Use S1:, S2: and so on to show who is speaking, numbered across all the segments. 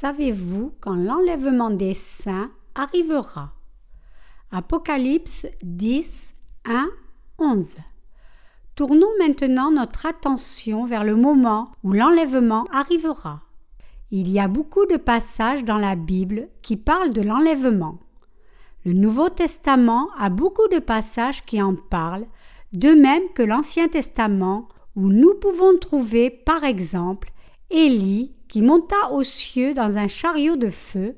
S1: Savez-vous quand l'enlèvement des saints arrivera? Apocalypse 10, 1, 11. Tournons maintenant notre attention vers le moment où l'enlèvement arrivera. Il y a beaucoup de passages dans la Bible qui parlent de l'enlèvement. Le Nouveau Testament a beaucoup de passages qui en parlent, de même que l'Ancien Testament, où nous pouvons trouver par exemple Élie qui monta aux cieux dans un chariot de feu,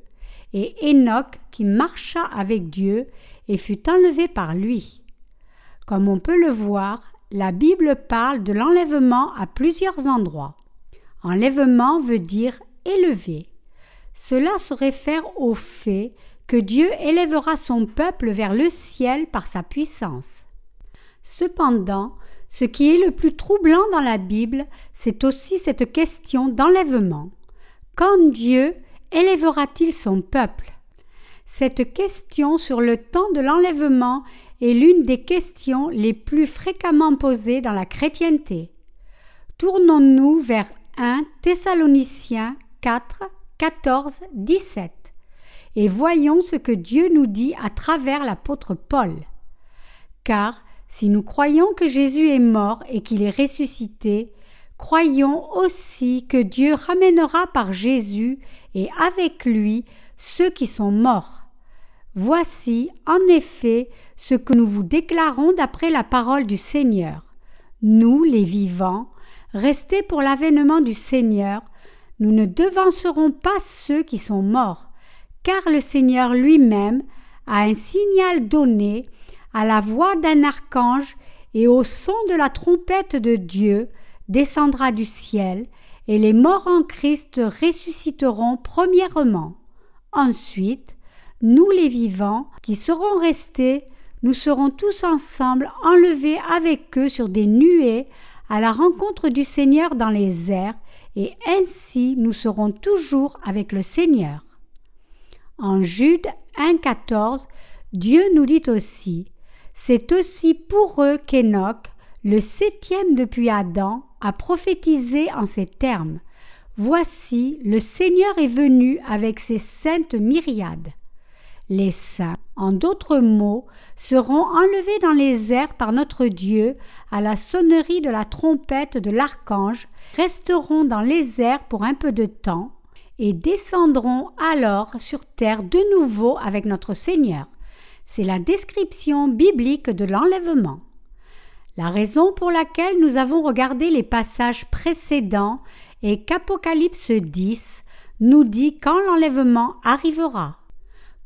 S1: et Enoch qui marcha avec Dieu et fut enlevé par lui. Comme on peut le voir, la Bible parle de l'enlèvement à plusieurs endroits. Enlèvement veut dire élever. Cela se réfère au fait que Dieu élèvera son peuple vers le ciel par sa puissance. Cependant, ce qui est le plus troublant dans la Bible, c'est aussi cette question d'enlèvement. Quand Dieu élèvera-t-il son peuple? Cette question sur le temps de l'enlèvement est l'une des questions les plus fréquemment posées dans la chrétienté. Tournons-nous vers 1 Thessaloniciens 4, 14, 17 et voyons ce que Dieu nous dit à travers l'apôtre Paul. Car si nous croyons que Jésus est mort et qu'il est ressuscité, croyons aussi que Dieu ramènera par Jésus et avec lui ceux qui sont morts. Voici, en effet, ce que nous vous déclarons d'après la parole du Seigneur. Nous, les vivants, restés pour l'avènement du Seigneur, nous ne devancerons pas ceux qui sont morts, car le Seigneur lui-même a un signal donné à la voix d'un archange et au son de la trompette de Dieu, descendra du ciel, et les morts en Christ ressusciteront premièrement. Ensuite, nous les vivants, qui serons restés, nous serons tous ensemble enlevés avec eux sur des nuées à la rencontre du Seigneur dans les airs, et ainsi nous serons toujours avec le Seigneur. En Jude 1,14, Dieu nous dit aussi c'est aussi pour eux qu'Enoch, le septième depuis Adam, a prophétisé en ces termes. Voici, le Seigneur est venu avec ses saintes myriades. Les saints, en d'autres mots, seront enlevés dans les airs par notre Dieu à la sonnerie de la trompette de l'archange, resteront dans les airs pour un peu de temps, et descendront alors sur terre de nouveau avec notre Seigneur c'est la description biblique de l'enlèvement. La raison pour laquelle nous avons regardé les passages précédents est qu'Apocalypse 10 nous dit quand l'enlèvement arrivera.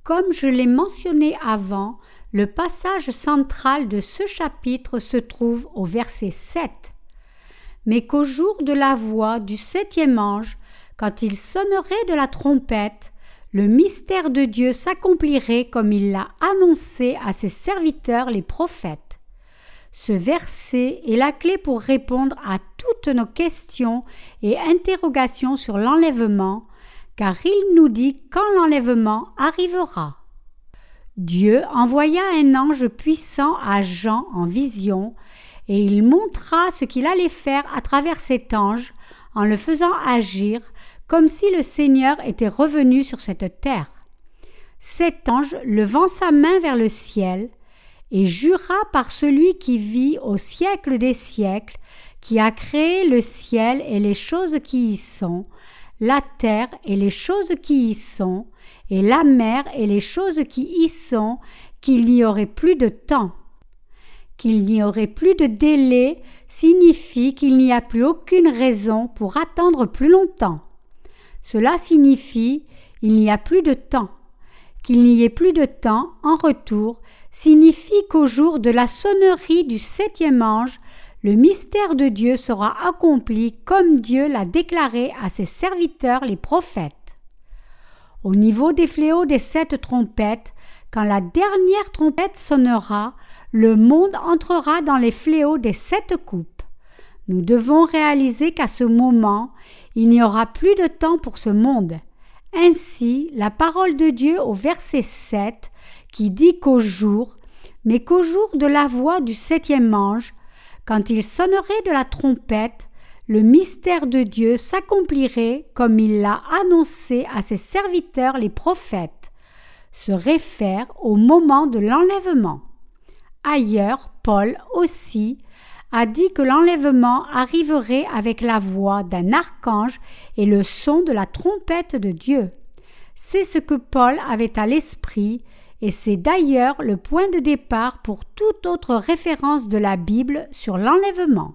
S1: Comme je l'ai mentionné avant, le passage central de ce chapitre se trouve au verset 7. Mais qu'au jour de la voix du septième ange, quand il sonnerait de la trompette, le mystère de Dieu s'accomplirait comme il l'a annoncé à ses serviteurs les prophètes. Ce verset est la clé pour répondre à toutes nos questions et interrogations sur l'enlèvement, car il nous dit quand l'enlèvement arrivera. Dieu envoya un ange puissant à Jean en vision, et il montra ce qu'il allait faire à travers cet ange en le faisant agir comme si le Seigneur était revenu sur cette terre. Cet ange levant sa main vers le ciel, et jura par celui qui vit au siècle des siècles, qui a créé le ciel et les choses qui y sont, la terre et les choses qui y sont, et la mer et les choses qui y sont, qu'il n'y aurait plus de temps. Qu'il n'y aurait plus de délai signifie qu'il n'y a plus aucune raison pour attendre plus longtemps. Cela signifie il n'y a plus de temps. Qu'il n'y ait plus de temps en retour signifie qu'au jour de la sonnerie du septième ange, le mystère de Dieu sera accompli comme Dieu l'a déclaré à ses serviteurs les prophètes. Au niveau des fléaux des sept trompettes, quand la dernière trompette sonnera, le monde entrera dans les fléaux des sept coupes. Nous devons réaliser qu'à ce moment, il n'y aura plus de temps pour ce monde. Ainsi, la parole de Dieu au verset 7, qui dit qu'au jour, mais qu'au jour de la voix du septième ange, quand il sonnerait de la trompette, le mystère de Dieu s'accomplirait comme il l'a annoncé à ses serviteurs les prophètes, se réfère au moment de l'enlèvement. Ailleurs, Paul aussi a dit que l'enlèvement arriverait avec la voix d'un archange et le son de la trompette de Dieu. C'est ce que Paul avait à l'esprit, et c'est d'ailleurs le point de départ pour toute autre référence de la Bible sur l'enlèvement.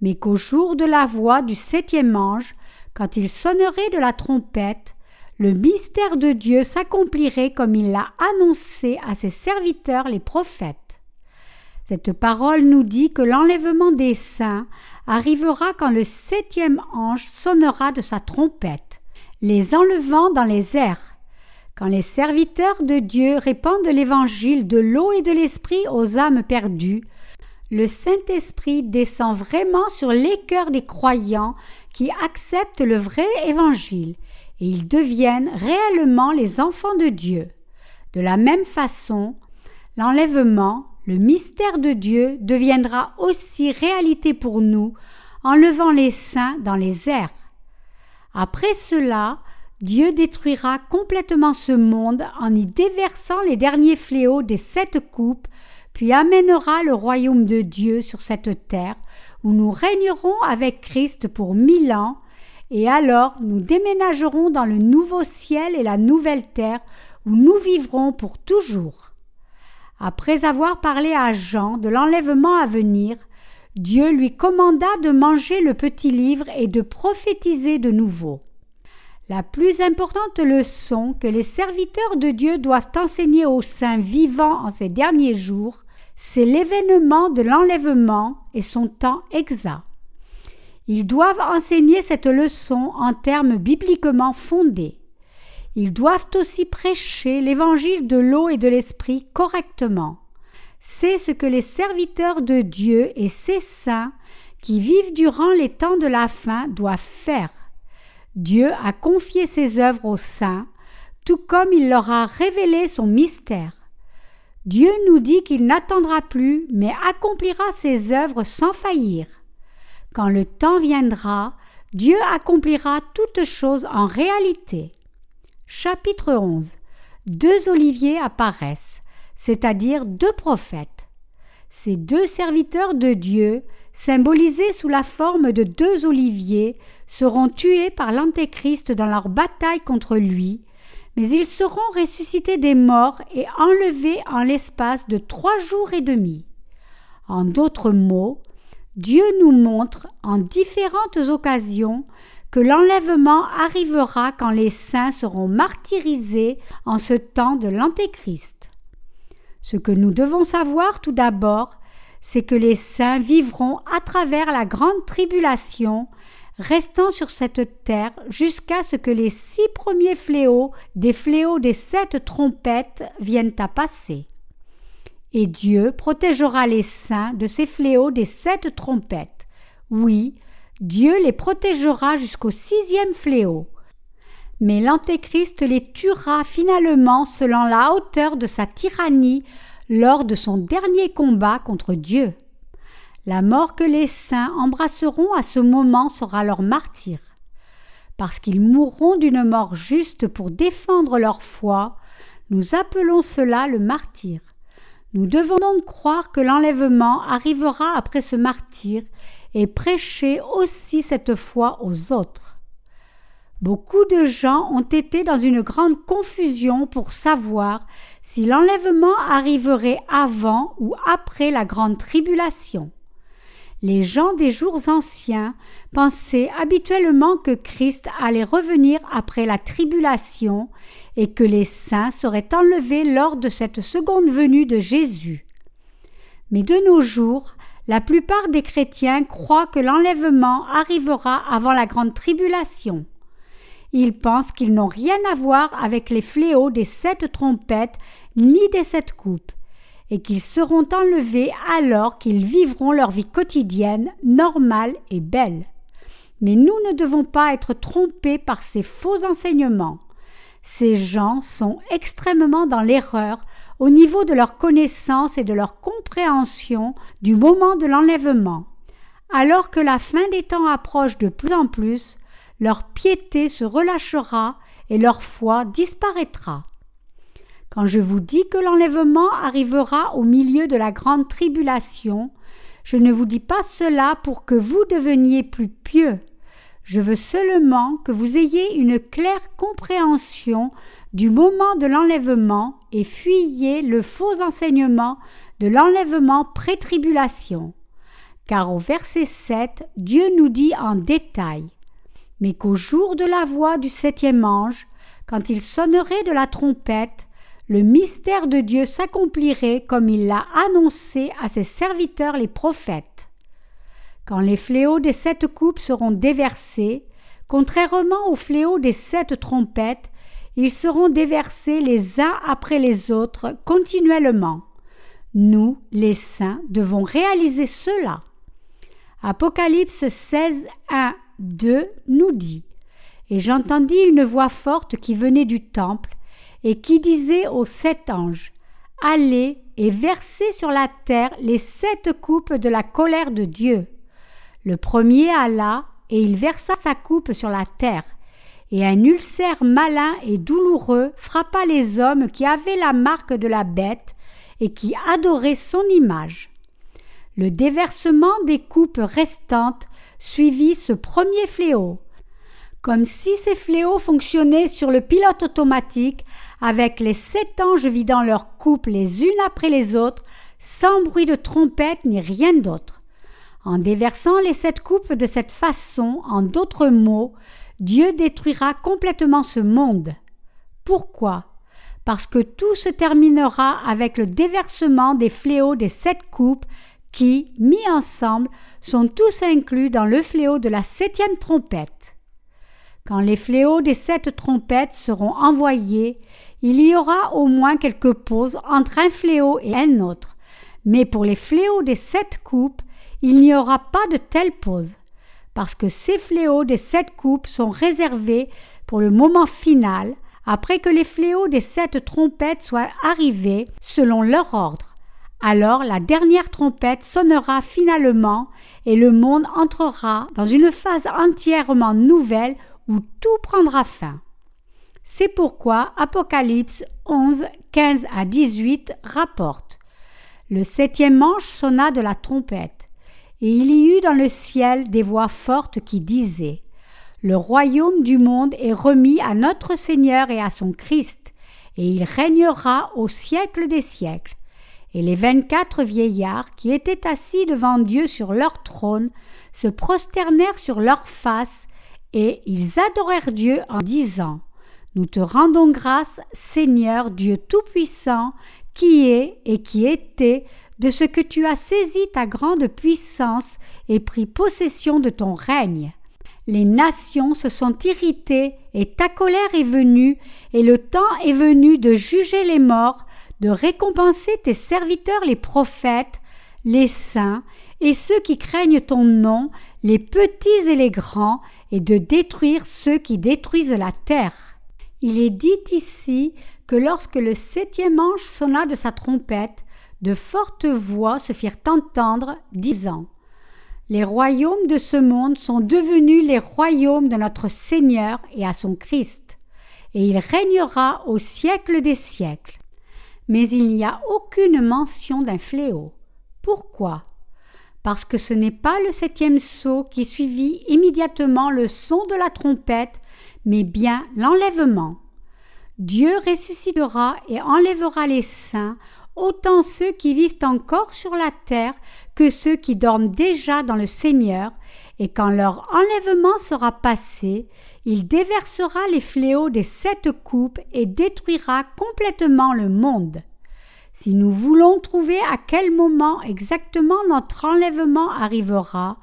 S1: Mais qu'au jour de la voix du septième ange, quand il sonnerait de la trompette, le mystère de Dieu s'accomplirait comme il l'a annoncé à ses serviteurs les prophètes. Cette parole nous dit que l'enlèvement des saints arrivera quand le septième ange sonnera de sa trompette, les enlevant dans les airs. Quand les serviteurs de Dieu répandent l'évangile de l'eau et de l'esprit aux âmes perdues, le Saint-Esprit descend vraiment sur les cœurs des croyants qui acceptent le vrai évangile et ils deviennent réellement les enfants de Dieu. De la même façon, l'enlèvement, le mystère de Dieu deviendra aussi réalité pour nous en levant les saints dans les airs. Après cela, Dieu détruira complètement ce monde en y déversant les derniers fléaux des sept coupes, puis amènera le royaume de Dieu sur cette terre, où nous régnerons avec Christ pour mille ans, et alors nous déménagerons dans le nouveau ciel et la nouvelle terre, où nous vivrons pour toujours. Après avoir parlé à Jean de l'enlèvement à venir, Dieu lui commanda de manger le petit livre et de prophétiser de nouveau. La plus importante leçon que les serviteurs de Dieu doivent enseigner aux saints vivants en ces derniers jours, c'est l'événement de l'enlèvement et son temps exact. Ils doivent enseigner cette leçon en termes bibliquement fondés. Ils doivent aussi prêcher l'évangile de l'eau et de l'esprit correctement. C'est ce que les serviteurs de Dieu et ses saints qui vivent durant les temps de la fin doivent faire. Dieu a confié ses œuvres aux saints, tout comme il leur a révélé son mystère. Dieu nous dit qu'il n'attendra plus, mais accomplira ses œuvres sans faillir. Quand le temps viendra, Dieu accomplira toutes choses en réalité. Chapitre 11 Deux oliviers apparaissent, c'est-à-dire deux prophètes. Ces deux serviteurs de Dieu, symbolisés sous la forme de deux oliviers, seront tués par l'Antéchrist dans leur bataille contre lui, mais ils seront ressuscités des morts et enlevés en l'espace de trois jours et demi. En d'autres mots, Dieu nous montre en différentes occasions que l'enlèvement arrivera quand les saints seront martyrisés en ce temps de l'Antéchrist. Ce que nous devons savoir tout d'abord, c'est que les saints vivront à travers la grande tribulation, restant sur cette terre jusqu'à ce que les six premiers fléaux des fléaux des sept trompettes viennent à passer. Et Dieu protégera les saints de ces fléaux des sept trompettes. Oui, Dieu les protégera jusqu'au sixième fléau. Mais l'Antéchrist les tuera finalement selon la hauteur de sa tyrannie lors de son dernier combat contre Dieu. La mort que les saints embrasseront à ce moment sera leur martyr. Parce qu'ils mourront d'une mort juste pour défendre leur foi, nous appelons cela le martyr. Nous devons donc croire que l'enlèvement arrivera après ce martyr et prêcher aussi cette foi aux autres. Beaucoup de gens ont été dans une grande confusion pour savoir si l'enlèvement arriverait avant ou après la grande tribulation. Les gens des jours anciens pensaient habituellement que Christ allait revenir après la tribulation et que les saints seraient enlevés lors de cette seconde venue de Jésus. Mais de nos jours, la plupart des chrétiens croient que l'enlèvement arrivera avant la grande tribulation. Ils pensent qu'ils n'ont rien à voir avec les fléaux des sept trompettes ni des sept coupes, et qu'ils seront enlevés alors qu'ils vivront leur vie quotidienne normale et belle. Mais nous ne devons pas être trompés par ces faux enseignements. Ces gens sont extrêmement dans l'erreur au niveau de leur connaissance et de leur compréhension du moment de l'enlèvement. Alors que la fin des temps approche de plus en plus, leur piété se relâchera et leur foi disparaîtra. Quand je vous dis que l'enlèvement arrivera au milieu de la grande tribulation, je ne vous dis pas cela pour que vous deveniez plus pieux. Je veux seulement que vous ayez une claire compréhension du moment de l'enlèvement et fuyiez le faux enseignement de l'enlèvement pré-tribulation. Car au verset 7, Dieu nous dit en détail Mais qu'au jour de la voix du septième ange, quand il sonnerait de la trompette, le mystère de Dieu s'accomplirait comme il l'a annoncé à ses serviteurs les prophètes. Quand les fléaux des sept coupes seront déversés, contrairement aux fléaux des sept trompettes, ils seront déversés les uns après les autres continuellement. Nous, les saints, devons réaliser cela. Apocalypse 16, 1, 2 nous dit Et j'entendis une voix forte qui venait du temple et qui disait aux sept anges Allez et versez sur la terre les sept coupes de la colère de Dieu. Le premier alla, et il versa sa coupe sur la terre, et un ulcère malin et douloureux frappa les hommes qui avaient la marque de la bête et qui adoraient son image. Le déversement des coupes restantes suivit ce premier fléau, comme si ces fléaux fonctionnaient sur le pilote automatique avec les sept anges vidant leurs coupes les unes après les autres, sans bruit de trompette ni rien d'autre. En déversant les sept coupes de cette façon, en d'autres mots, Dieu détruira complètement ce monde. Pourquoi? Parce que tout se terminera avec le déversement des fléaux des sept coupes qui, mis ensemble, sont tous inclus dans le fléau de la septième trompette. Quand les fléaux des sept trompettes seront envoyés, il y aura au moins quelques pauses entre un fléau et un autre, mais pour les fléaux des sept coupes, il n'y aura pas de telle pause, parce que ces fléaux des sept coupes sont réservés pour le moment final, après que les fléaux des sept trompettes soient arrivés selon leur ordre. Alors la dernière trompette sonnera finalement et le monde entrera dans une phase entièrement nouvelle où tout prendra fin. C'est pourquoi Apocalypse 11, 15 à 18 rapporte Le septième manche sonna de la trompette, et il y eut dans le ciel des voix fortes qui disaient Le royaume du monde est remis à notre Seigneur et à son Christ, et il régnera au siècle des siècles. Et les vingt-quatre vieillards qui étaient assis devant Dieu sur leur trône se prosternèrent sur leurs faces, et ils adorèrent Dieu en disant nous te rendons grâce, Seigneur Dieu Tout-Puissant, qui est et qui était, de ce que tu as saisi ta grande puissance et pris possession de ton règne. Les nations se sont irritées et ta colère est venue, et le temps est venu de juger les morts, de récompenser tes serviteurs les prophètes, les saints, et ceux qui craignent ton nom, les petits et les grands, et de détruire ceux qui détruisent la terre. Il est dit ici que lorsque le septième ange sonna de sa trompette, de fortes voix se firent entendre, disant Les royaumes de ce monde sont devenus les royaumes de notre Seigneur et à son Christ, et il régnera au siècle des siècles. Mais il n'y a aucune mention d'un fléau. Pourquoi? Parce que ce n'est pas le septième sceau qui suivit immédiatement le son de la trompette mais bien l'enlèvement. Dieu ressuscitera et enlèvera les saints, autant ceux qui vivent encore sur la terre que ceux qui dorment déjà dans le Seigneur, et quand leur enlèvement sera passé, il déversera les fléaux des sept coupes et détruira complètement le monde. Si nous voulons trouver à quel moment exactement notre enlèvement arrivera,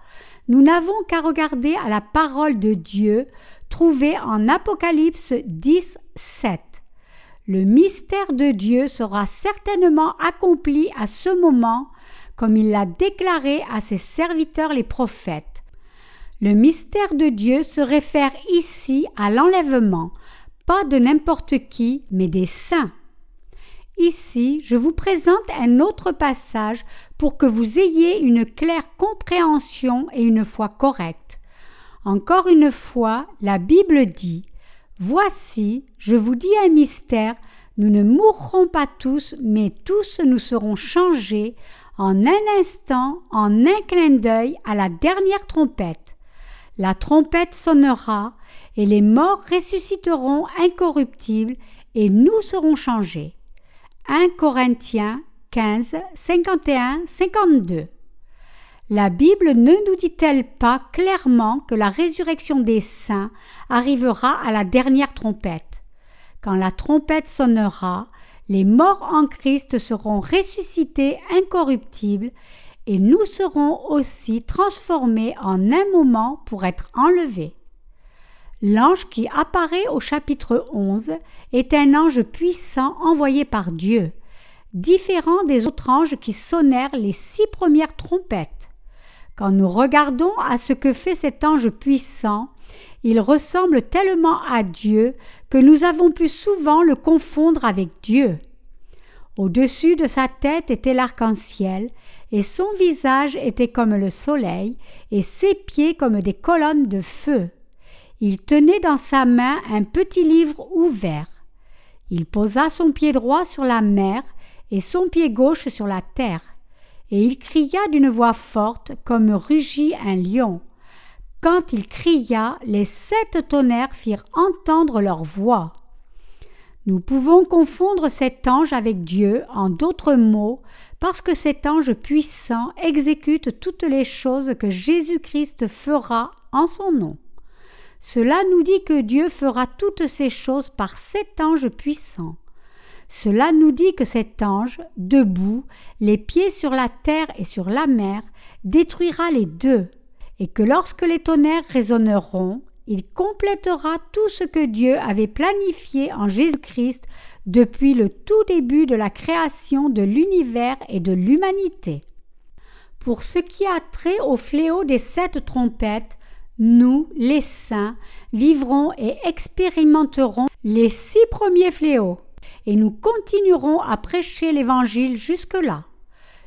S1: nous n'avons qu'à regarder à la parole de Dieu trouvé en Apocalypse 10, 7. Le mystère de Dieu sera certainement accompli à ce moment, comme il l'a déclaré à ses serviteurs les prophètes. Le mystère de Dieu se réfère ici à l'enlèvement, pas de n'importe qui, mais des saints. Ici, je vous présente un autre passage pour que vous ayez une claire compréhension et une foi correcte. Encore une fois, la Bible dit Voici, je vous dis un mystère, nous ne mourrons pas tous, mais tous nous serons changés en un instant, en un clin d'œil, à la dernière trompette. La trompette sonnera, et les morts ressusciteront incorruptibles, et nous serons changés. 1 Corinthiens 15, 51, 52. La Bible ne nous dit-elle pas clairement que la résurrection des saints arrivera à la dernière trompette? Quand la trompette sonnera, les morts en Christ seront ressuscités incorruptibles et nous serons aussi transformés en un moment pour être enlevés. L'ange qui apparaît au chapitre 11 est un ange puissant envoyé par Dieu, différent des autres anges qui sonnèrent les six premières trompettes. Quand nous regardons à ce que fait cet ange puissant, il ressemble tellement à Dieu que nous avons pu souvent le confondre avec Dieu. Au-dessus de sa tête était l'arc-en-ciel, et son visage était comme le soleil, et ses pieds comme des colonnes de feu. Il tenait dans sa main un petit livre ouvert. Il posa son pied droit sur la mer et son pied gauche sur la terre, et il cria d'une voix forte comme rugit un lion. Quand il cria, les sept tonnerres firent entendre leur voix. Nous pouvons confondre cet ange avec Dieu, en d'autres mots, parce que cet ange puissant exécute toutes les choses que Jésus-Christ fera en son nom. Cela nous dit que Dieu fera toutes ces choses par cet ange puissant. Cela nous dit que cet ange, debout, les pieds sur la terre et sur la mer, détruira les deux, et que lorsque les tonnerres résonneront, il complétera tout ce que Dieu avait planifié en Jésus-Christ depuis le tout début de la création de l'univers et de l'humanité. Pour ce qui a trait au fléau des sept trompettes, nous, les saints, vivrons et expérimenterons les six premiers fléaux, et nous continuerons à prêcher l'Évangile jusque-là.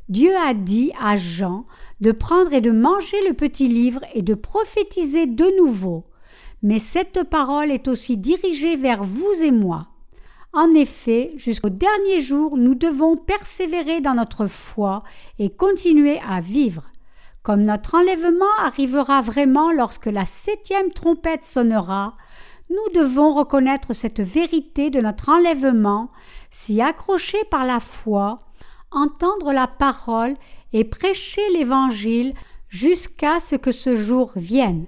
S1: Dieu a dit à Jean de prendre et de manger le petit livre et de prophétiser de nouveau. Mais cette parole est aussi dirigée vers vous et moi. En effet, jusqu'au dernier jour, nous devons persévérer dans notre foi et continuer à vivre. Comme notre enlèvement arrivera vraiment lorsque la septième trompette sonnera, nous devons reconnaître cette vérité de notre enlèvement, s'y accrocher par la foi, entendre la parole et prêcher l'Évangile jusqu'à ce que ce jour vienne.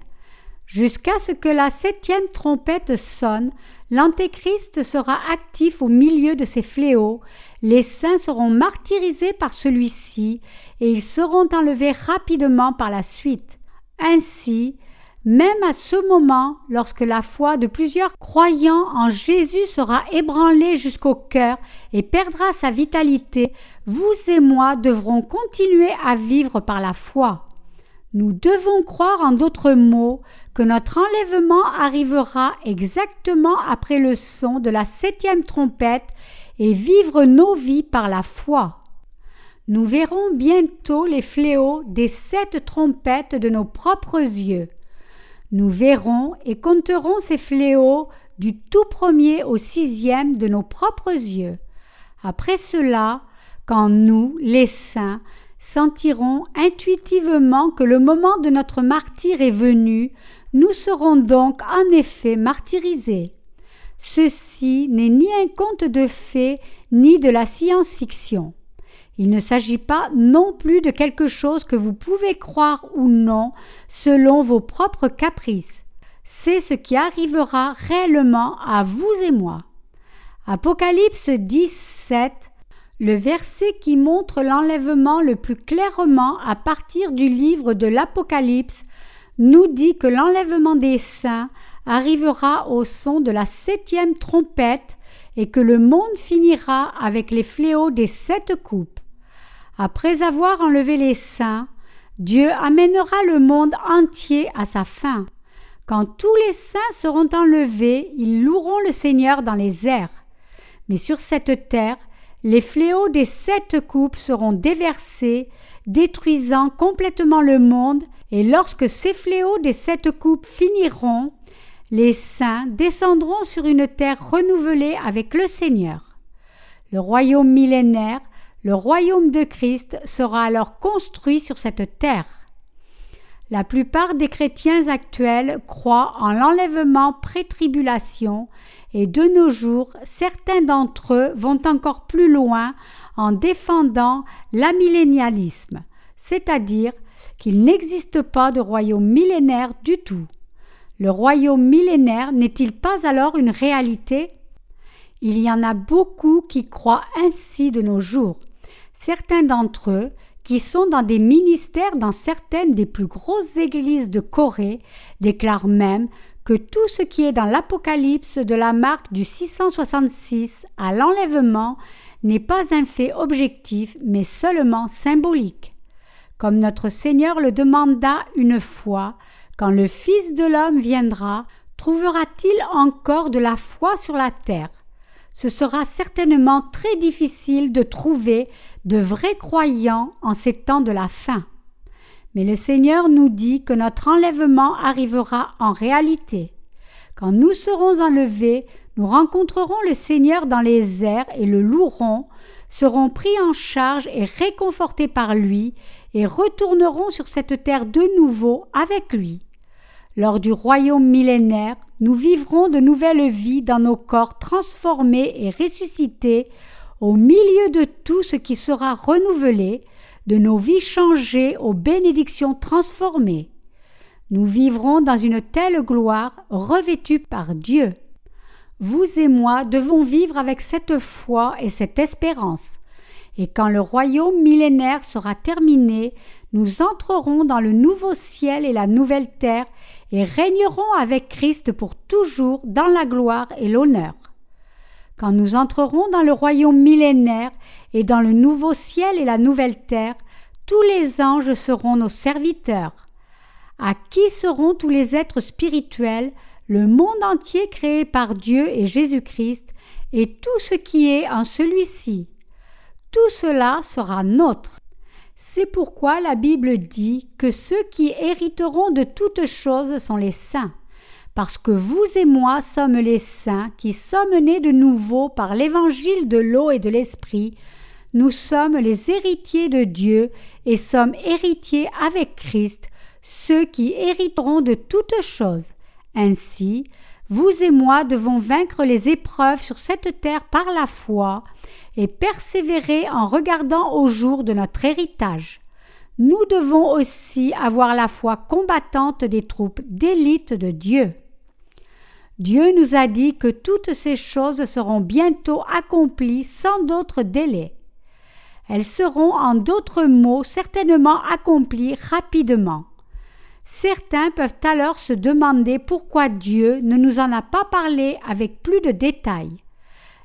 S1: Jusqu'à ce que la septième trompette sonne, l'Antéchrist sera actif au milieu de ces fléaux, les saints seront martyrisés par celui-ci, et ils seront enlevés rapidement par la suite. Ainsi, même à ce moment, lorsque la foi de plusieurs croyants en Jésus sera ébranlée jusqu'au cœur et perdra sa vitalité, vous et moi devrons continuer à vivre par la foi. Nous devons croire en d'autres mots que notre enlèvement arrivera exactement après le son de la septième trompette et vivre nos vies par la foi. Nous verrons bientôt les fléaux des sept trompettes de nos propres yeux. Nous verrons et compterons ces fléaux du tout premier au sixième de nos propres yeux. Après cela, quand nous, les saints, sentirons intuitivement que le moment de notre martyr est venu, nous serons donc en effet martyrisés. Ceci n'est ni un conte de fées ni de la science-fiction. Il ne s'agit pas non plus de quelque chose que vous pouvez croire ou non selon vos propres caprices. C'est ce qui arrivera réellement à vous et moi. Apocalypse 17 le verset qui montre l'enlèvement le plus clairement à partir du livre de l'Apocalypse nous dit que l'enlèvement des saints arrivera au son de la septième trompette et que le monde finira avec les fléaux des sept coupes. Après avoir enlevé les saints, Dieu amènera le monde entier à sa fin. Quand tous les saints seront enlevés, ils loueront le Seigneur dans les airs. Mais sur cette terre, les fléaux des sept coupes seront déversés, détruisant complètement le monde, et lorsque ces fléaux des sept coupes finiront, les saints descendront sur une terre renouvelée avec le Seigneur. Le royaume millénaire, le royaume de Christ sera alors construit sur cette terre. La plupart des chrétiens actuels croient en l'enlèvement pré-tribulation et de nos jours, certains d'entre eux vont encore plus loin en défendant l'amillénialisme, c'est-à-dire qu'il n'existe pas de royaume millénaire du tout. Le royaume millénaire n'est-il pas alors une réalité? Il y en a beaucoup qui croient ainsi de nos jours. Certains d'entre eux, qui sont dans des ministères dans certaines des plus grosses églises de Corée, déclarent même que tout ce qui est dans l'Apocalypse de la marque du 666 à l'enlèvement n'est pas un fait objectif mais seulement symbolique. Comme notre Seigneur le demanda une fois, quand le Fils de l'homme viendra, trouvera-t-il encore de la foi sur la terre? Ce sera certainement très difficile de trouver de vrais croyants en ces temps de la fin. Mais le Seigneur nous dit que notre enlèvement arrivera en réalité. Quand nous serons enlevés, nous rencontrerons le Seigneur dans les airs et le louerons, serons pris en charge et réconfortés par lui, et retournerons sur cette terre de nouveau avec lui. Lors du royaume millénaire, nous vivrons de nouvelles vies dans nos corps transformés et ressuscités au milieu de tout ce qui sera renouvelé, de nos vies changées aux bénédictions transformées. Nous vivrons dans une telle gloire revêtue par Dieu. Vous et moi devons vivre avec cette foi et cette espérance. Et quand le royaume millénaire sera terminé, nous entrerons dans le nouveau ciel et la nouvelle terre et régnerons avec Christ pour toujours dans la gloire et l'honneur. Quand nous entrerons dans le royaume millénaire et dans le nouveau ciel et la nouvelle terre, tous les anges seront nos serviteurs. À qui seront tous les êtres spirituels, le monde entier créé par Dieu et Jésus-Christ, et tout ce qui est en celui-ci? Tout cela sera nôtre. C'est pourquoi la Bible dit que ceux qui hériteront de toutes choses sont les saints parce que vous et moi sommes les saints qui sommes nés de nouveau par l'évangile de l'eau et de l'esprit, nous sommes les héritiers de Dieu et sommes héritiers avec Christ, ceux qui hériteront de toutes choses. Ainsi, vous et moi devons vaincre les épreuves sur cette terre par la foi et persévérer en regardant au jour de notre héritage. Nous devons aussi avoir la foi combattante des troupes d'élite de Dieu. Dieu nous a dit que toutes ces choses seront bientôt accomplies sans d'autre délai. Elles seront en d'autres mots certainement accomplies rapidement. Certains peuvent alors se demander pourquoi Dieu ne nous en a pas parlé avec plus de détails.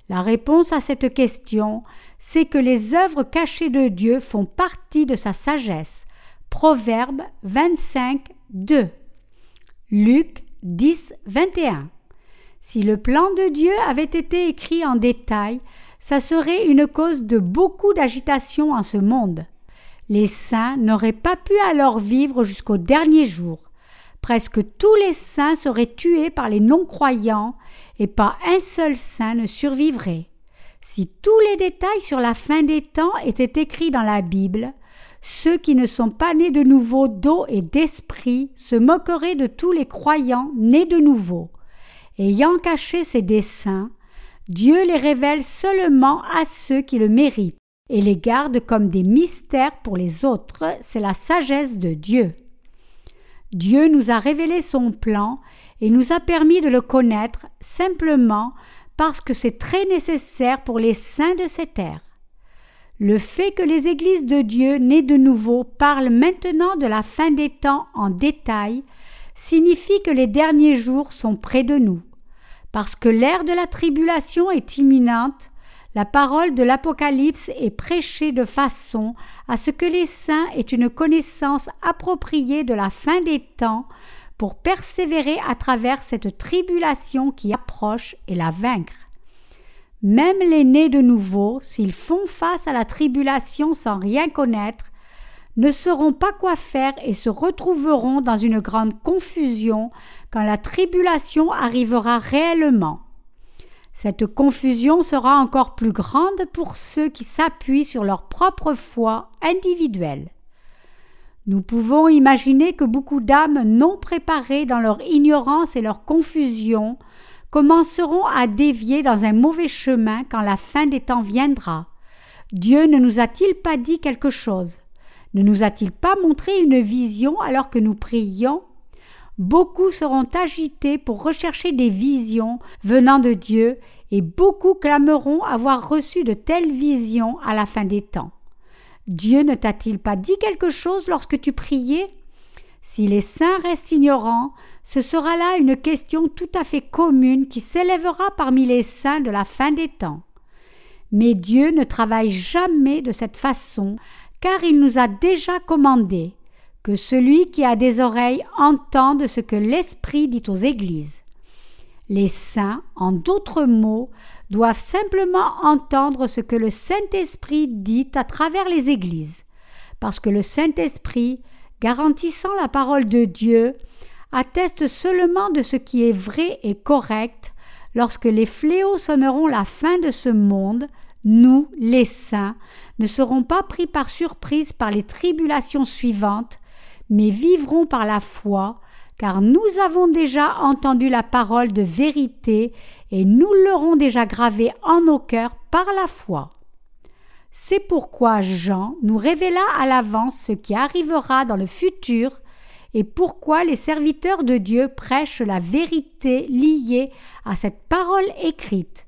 S1: La réponse à cette question, c'est que les œuvres cachées de Dieu font partie de sa sagesse. Proverbe 25, 2. Luc 10, 21. Si le plan de Dieu avait été écrit en détail, ça serait une cause de beaucoup d'agitation en ce monde. Les saints n'auraient pas pu alors vivre jusqu'au dernier jour. Presque tous les saints seraient tués par les non-croyants et pas un seul saint ne survivrait. Si tous les détails sur la fin des temps étaient écrits dans la Bible, ceux qui ne sont pas nés de nouveau d'eau et d'esprit se moqueraient de tous les croyants nés de nouveau. Ayant caché ses desseins, Dieu les révèle seulement à ceux qui le méritent et les garde comme des mystères pour les autres, c'est la sagesse de Dieu. Dieu nous a révélé son plan et nous a permis de le connaître simplement parce que c'est très nécessaire pour les saints de cette ère. Le fait que les églises de Dieu nées de nouveau parlent maintenant de la fin des temps en détail signifie que les derniers jours sont près de nous. Parce que l'ère de la tribulation est imminente, la parole de l'Apocalypse est prêchée de façon à ce que les saints aient une connaissance appropriée de la fin des temps pour persévérer à travers cette tribulation qui approche et la vaincre. Même les nés de nouveau, s'ils font face à la tribulation sans rien connaître, ne sauront pas quoi faire et se retrouveront dans une grande confusion quand la tribulation arrivera réellement. Cette confusion sera encore plus grande pour ceux qui s'appuient sur leur propre foi individuelle. Nous pouvons imaginer que beaucoup d'âmes non préparées dans leur ignorance et leur confusion commenceront à dévier dans un mauvais chemin quand la fin des temps viendra. Dieu ne nous a-t-il pas dit quelque chose? Ne nous a-t-il pas montré une vision alors que nous prions? Beaucoup seront agités pour rechercher des visions venant de Dieu, et beaucoup clameront avoir reçu de telles visions à la fin des temps. Dieu ne t'a-t-il pas dit quelque chose lorsque tu priais? Si les saints restent ignorants, ce sera là une question tout à fait commune qui s'élèvera parmi les saints de la fin des temps. Mais Dieu ne travaille jamais de cette façon, car il nous a déjà commandé que celui qui a des oreilles entende ce que l'Esprit dit aux Églises. Les saints, en d'autres mots, doivent simplement entendre ce que le Saint-Esprit dit à travers les Églises, parce que le Saint-Esprit, garantissant la parole de Dieu, atteste seulement de ce qui est vrai et correct lorsque les fléaux sonneront la fin de ce monde, nous, les saints, ne serons pas pris par surprise par les tribulations suivantes, mais vivrons par la foi, car nous avons déjà entendu la parole de vérité et nous l'aurons déjà gravée en nos cœurs par la foi. C'est pourquoi Jean nous révéla à l'avance ce qui arrivera dans le futur et pourquoi les serviteurs de Dieu prêchent la vérité liée à cette parole écrite.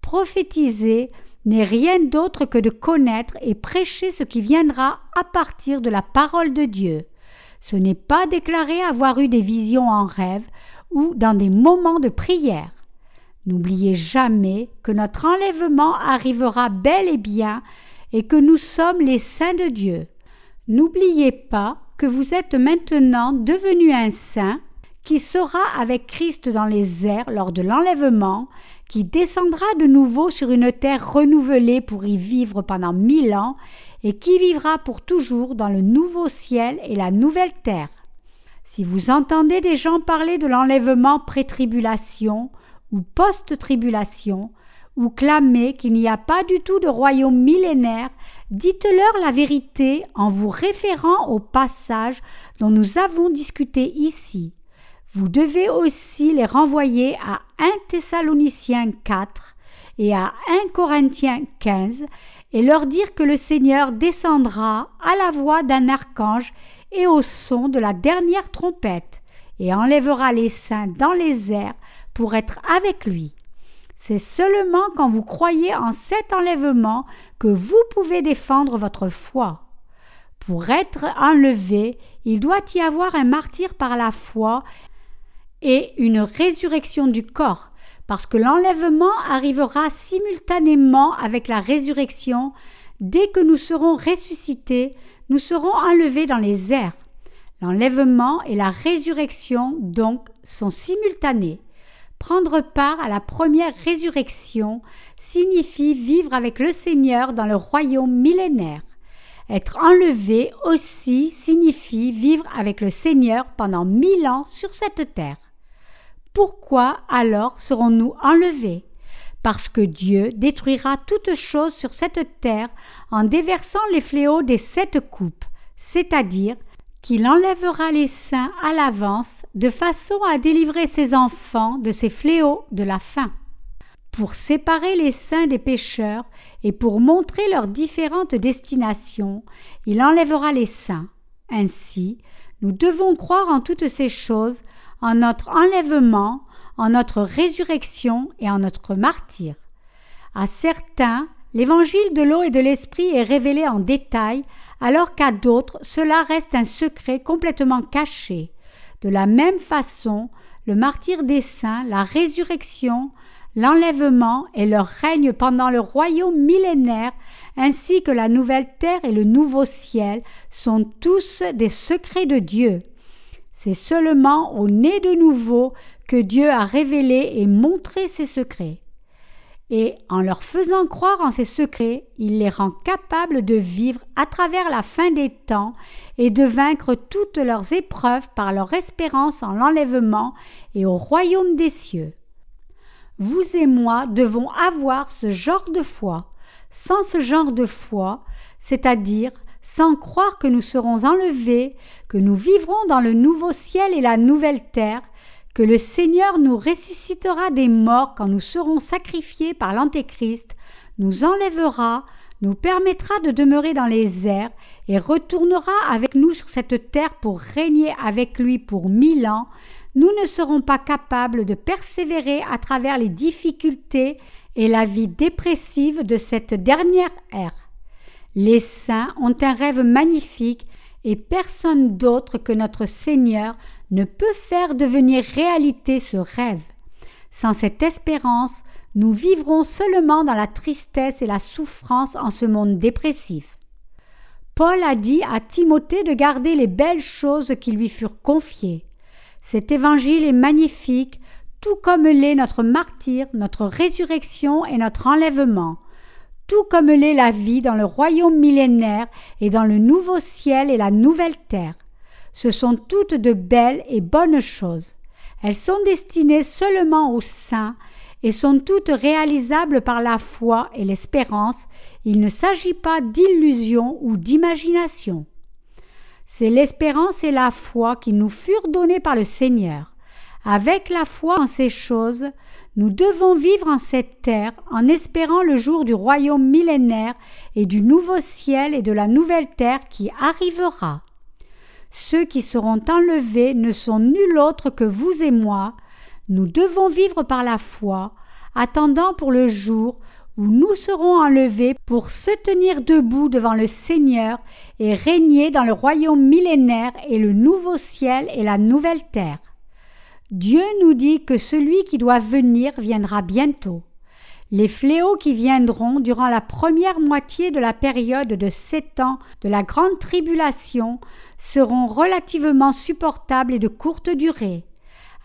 S1: Prophétiser n'est rien d'autre que de connaître et prêcher ce qui viendra à partir de la parole de Dieu. Ce n'est pas déclarer avoir eu des visions en rêve ou dans des moments de prière. N'oubliez jamais que notre enlèvement arrivera bel et bien et que nous sommes les saints de Dieu. N'oubliez pas que vous êtes maintenant devenu un saint qui sera avec Christ dans les airs lors de l'enlèvement, qui descendra de nouveau sur une terre renouvelée pour y vivre pendant mille ans, et qui vivra pour toujours dans le nouveau ciel et la nouvelle terre. Si vous entendez des gens parler de l'enlèvement pré-tribulation ou post-tribulation, ou clamer qu'il n'y a pas du tout de royaume millénaire, dites-leur la vérité en vous référant au passage dont nous avons discuté ici. Vous devez aussi les renvoyer à 1 Thessaloniciens 4 et à 1 Corinthiens 15 et leur dire que le Seigneur descendra à la voix d'un archange et au son de la dernière trompette et enlèvera les saints dans les airs pour être avec lui. C'est seulement quand vous croyez en cet enlèvement que vous pouvez défendre votre foi. Pour être enlevé, il doit y avoir un martyr par la foi et une résurrection du corps, parce que l'enlèvement arrivera simultanément avec la résurrection. Dès que nous serons ressuscités, nous serons enlevés dans les airs. L'enlèvement et la résurrection, donc, sont simultanés. Prendre part à la première résurrection signifie vivre avec le Seigneur dans le royaume millénaire. Être enlevé aussi signifie vivre avec le Seigneur pendant mille ans sur cette terre. Pourquoi alors serons-nous enlevés? Parce que Dieu détruira toute chose sur cette terre en déversant les fléaux des sept coupes, c'est-à-dire qu'il enlèvera les saints à l'avance de façon à délivrer ses enfants de ces fléaux de la faim. Pour séparer les saints des pécheurs et pour montrer leurs différentes destinations, il enlèvera les saints. Ainsi, nous devons croire en toutes ces choses en notre enlèvement, en notre résurrection et en notre martyr. À certains, l'évangile de l'eau et de l'esprit est révélé en détail, alors qu'à d'autres, cela reste un secret complètement caché. De la même façon, le martyr des saints, la résurrection, l'enlèvement et leur règne pendant le royaume millénaire, ainsi que la nouvelle terre et le nouveau ciel, sont tous des secrets de Dieu. C'est seulement au nez de nouveau que Dieu a révélé et montré ses secrets. et en leur faisant croire en ses secrets, il les rend capables de vivre à travers la fin des temps et de vaincre toutes leurs épreuves par leur espérance en l'enlèvement et au royaume des cieux. Vous et moi devons avoir ce genre de foi. Sans ce genre de foi, c'est-à-dire sans croire que nous serons enlevés, que nous vivrons dans le nouveau ciel et la nouvelle terre, que le Seigneur nous ressuscitera des morts quand nous serons sacrifiés par l'Antéchrist, nous enlèvera, nous permettra de demeurer dans les airs et retournera avec nous sur cette terre pour régner avec lui pour mille ans, nous ne serons pas capables de persévérer à travers les difficultés et la vie dépressive de cette dernière ère. Les saints ont un rêve magnifique et personne d'autre que notre Seigneur ne peut faire devenir réalité ce rêve. Sans cette espérance, nous vivrons seulement dans la tristesse et la souffrance en ce monde dépressif. Paul a dit à Timothée de garder les belles choses qui lui furent confiées. Cet évangile est magnifique, tout comme l'est notre martyr, notre résurrection et notre enlèvement tout comme l'est la vie dans le royaume millénaire et dans le nouveau ciel et la nouvelle terre. Ce sont toutes de belles et bonnes choses. Elles sont destinées seulement aux saints et sont toutes réalisables par la foi et l'espérance. Il ne s'agit pas d'illusion ou d'imagination. C'est l'espérance et la foi qui nous furent données par le Seigneur. Avec la foi en ces choses, nous devons vivre en cette terre en espérant le jour du royaume millénaire et du nouveau ciel et de la nouvelle terre qui arrivera. Ceux qui seront enlevés ne sont nul autre que vous et moi. Nous devons vivre par la foi, attendant pour le jour où nous serons enlevés pour se tenir debout devant le Seigneur et régner dans le royaume millénaire et le nouveau ciel et la nouvelle terre. Dieu nous dit que celui qui doit venir viendra bientôt. Les fléaux qui viendront durant la première moitié de la période de sept ans de la grande tribulation seront relativement supportables et de courte durée.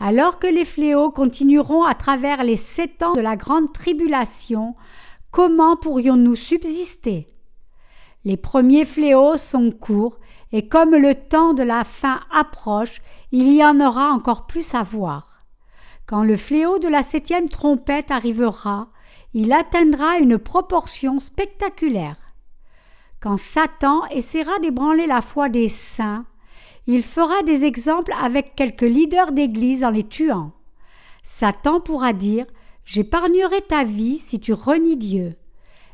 S1: Alors que les fléaux continueront à travers les sept ans de la grande tribulation, comment pourrions-nous subsister? Les premiers fléaux sont courts et comme le temps de la fin approche, il y en aura encore plus à voir. Quand le fléau de la septième trompette arrivera, il atteindra une proportion spectaculaire. Quand Satan essaiera d'ébranler la foi des saints, il fera des exemples avec quelques leaders d'Église en les tuant. Satan pourra dire J'épargnerai ta vie si tu renies Dieu.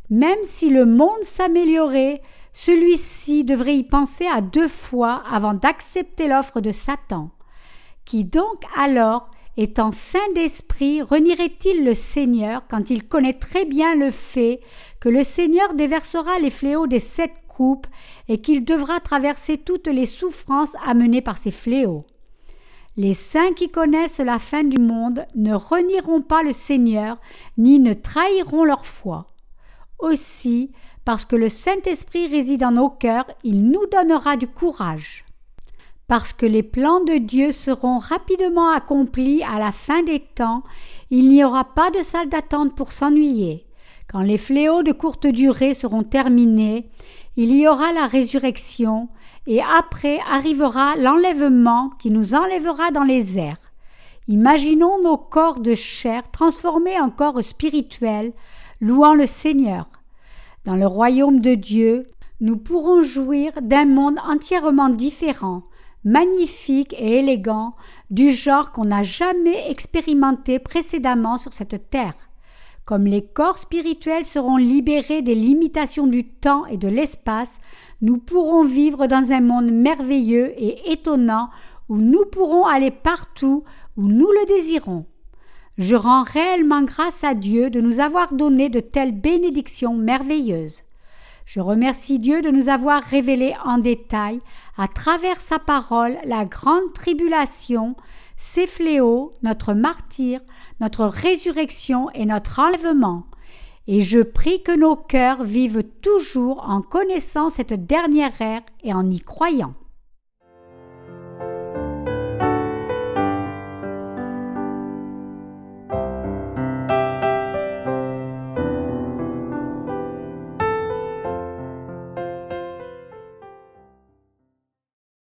S1: Même si le monde s'améliorait, celui-ci devrait y penser à deux fois avant d'accepter l'offre de Satan. Qui donc alors, étant saint d'esprit, renierait-il le Seigneur quand il connaît très bien le fait que le Seigneur déversera les fléaux des sept coupes et qu'il devra traverser toutes les souffrances amenées par ces fléaux? Les saints qui connaissent la fin du monde ne renieront pas le Seigneur, ni ne trahiront leur foi. Aussi, parce que le Saint-Esprit réside en nos cœurs, il nous donnera du courage. Parce que les plans de Dieu seront rapidement accomplis à la fin des temps, il n'y aura pas de salle d'attente pour s'ennuyer. Quand les fléaux de courte durée seront terminés, il y aura la résurrection, et après arrivera l'enlèvement qui nous enlèvera dans les airs. Imaginons nos corps de chair transformés en corps spirituels, louant le Seigneur. Dans le royaume de Dieu, nous pourrons jouir d'un monde entièrement différent, magnifique et élégant, du genre qu'on n'a jamais expérimenté précédemment sur cette terre. Comme les corps spirituels seront libérés des limitations du temps et de l'espace, nous pourrons vivre dans un monde merveilleux et étonnant où nous pourrons aller partout où nous le désirons. Je rends réellement grâce à Dieu de nous avoir donné de telles bénédictions merveilleuses. Je remercie Dieu de nous avoir révélé en détail, à travers sa parole, la grande tribulation, ses fléaux, notre martyr, notre résurrection et notre enlèvement. Et je prie que nos cœurs vivent toujours en connaissant cette dernière ère et en y croyant.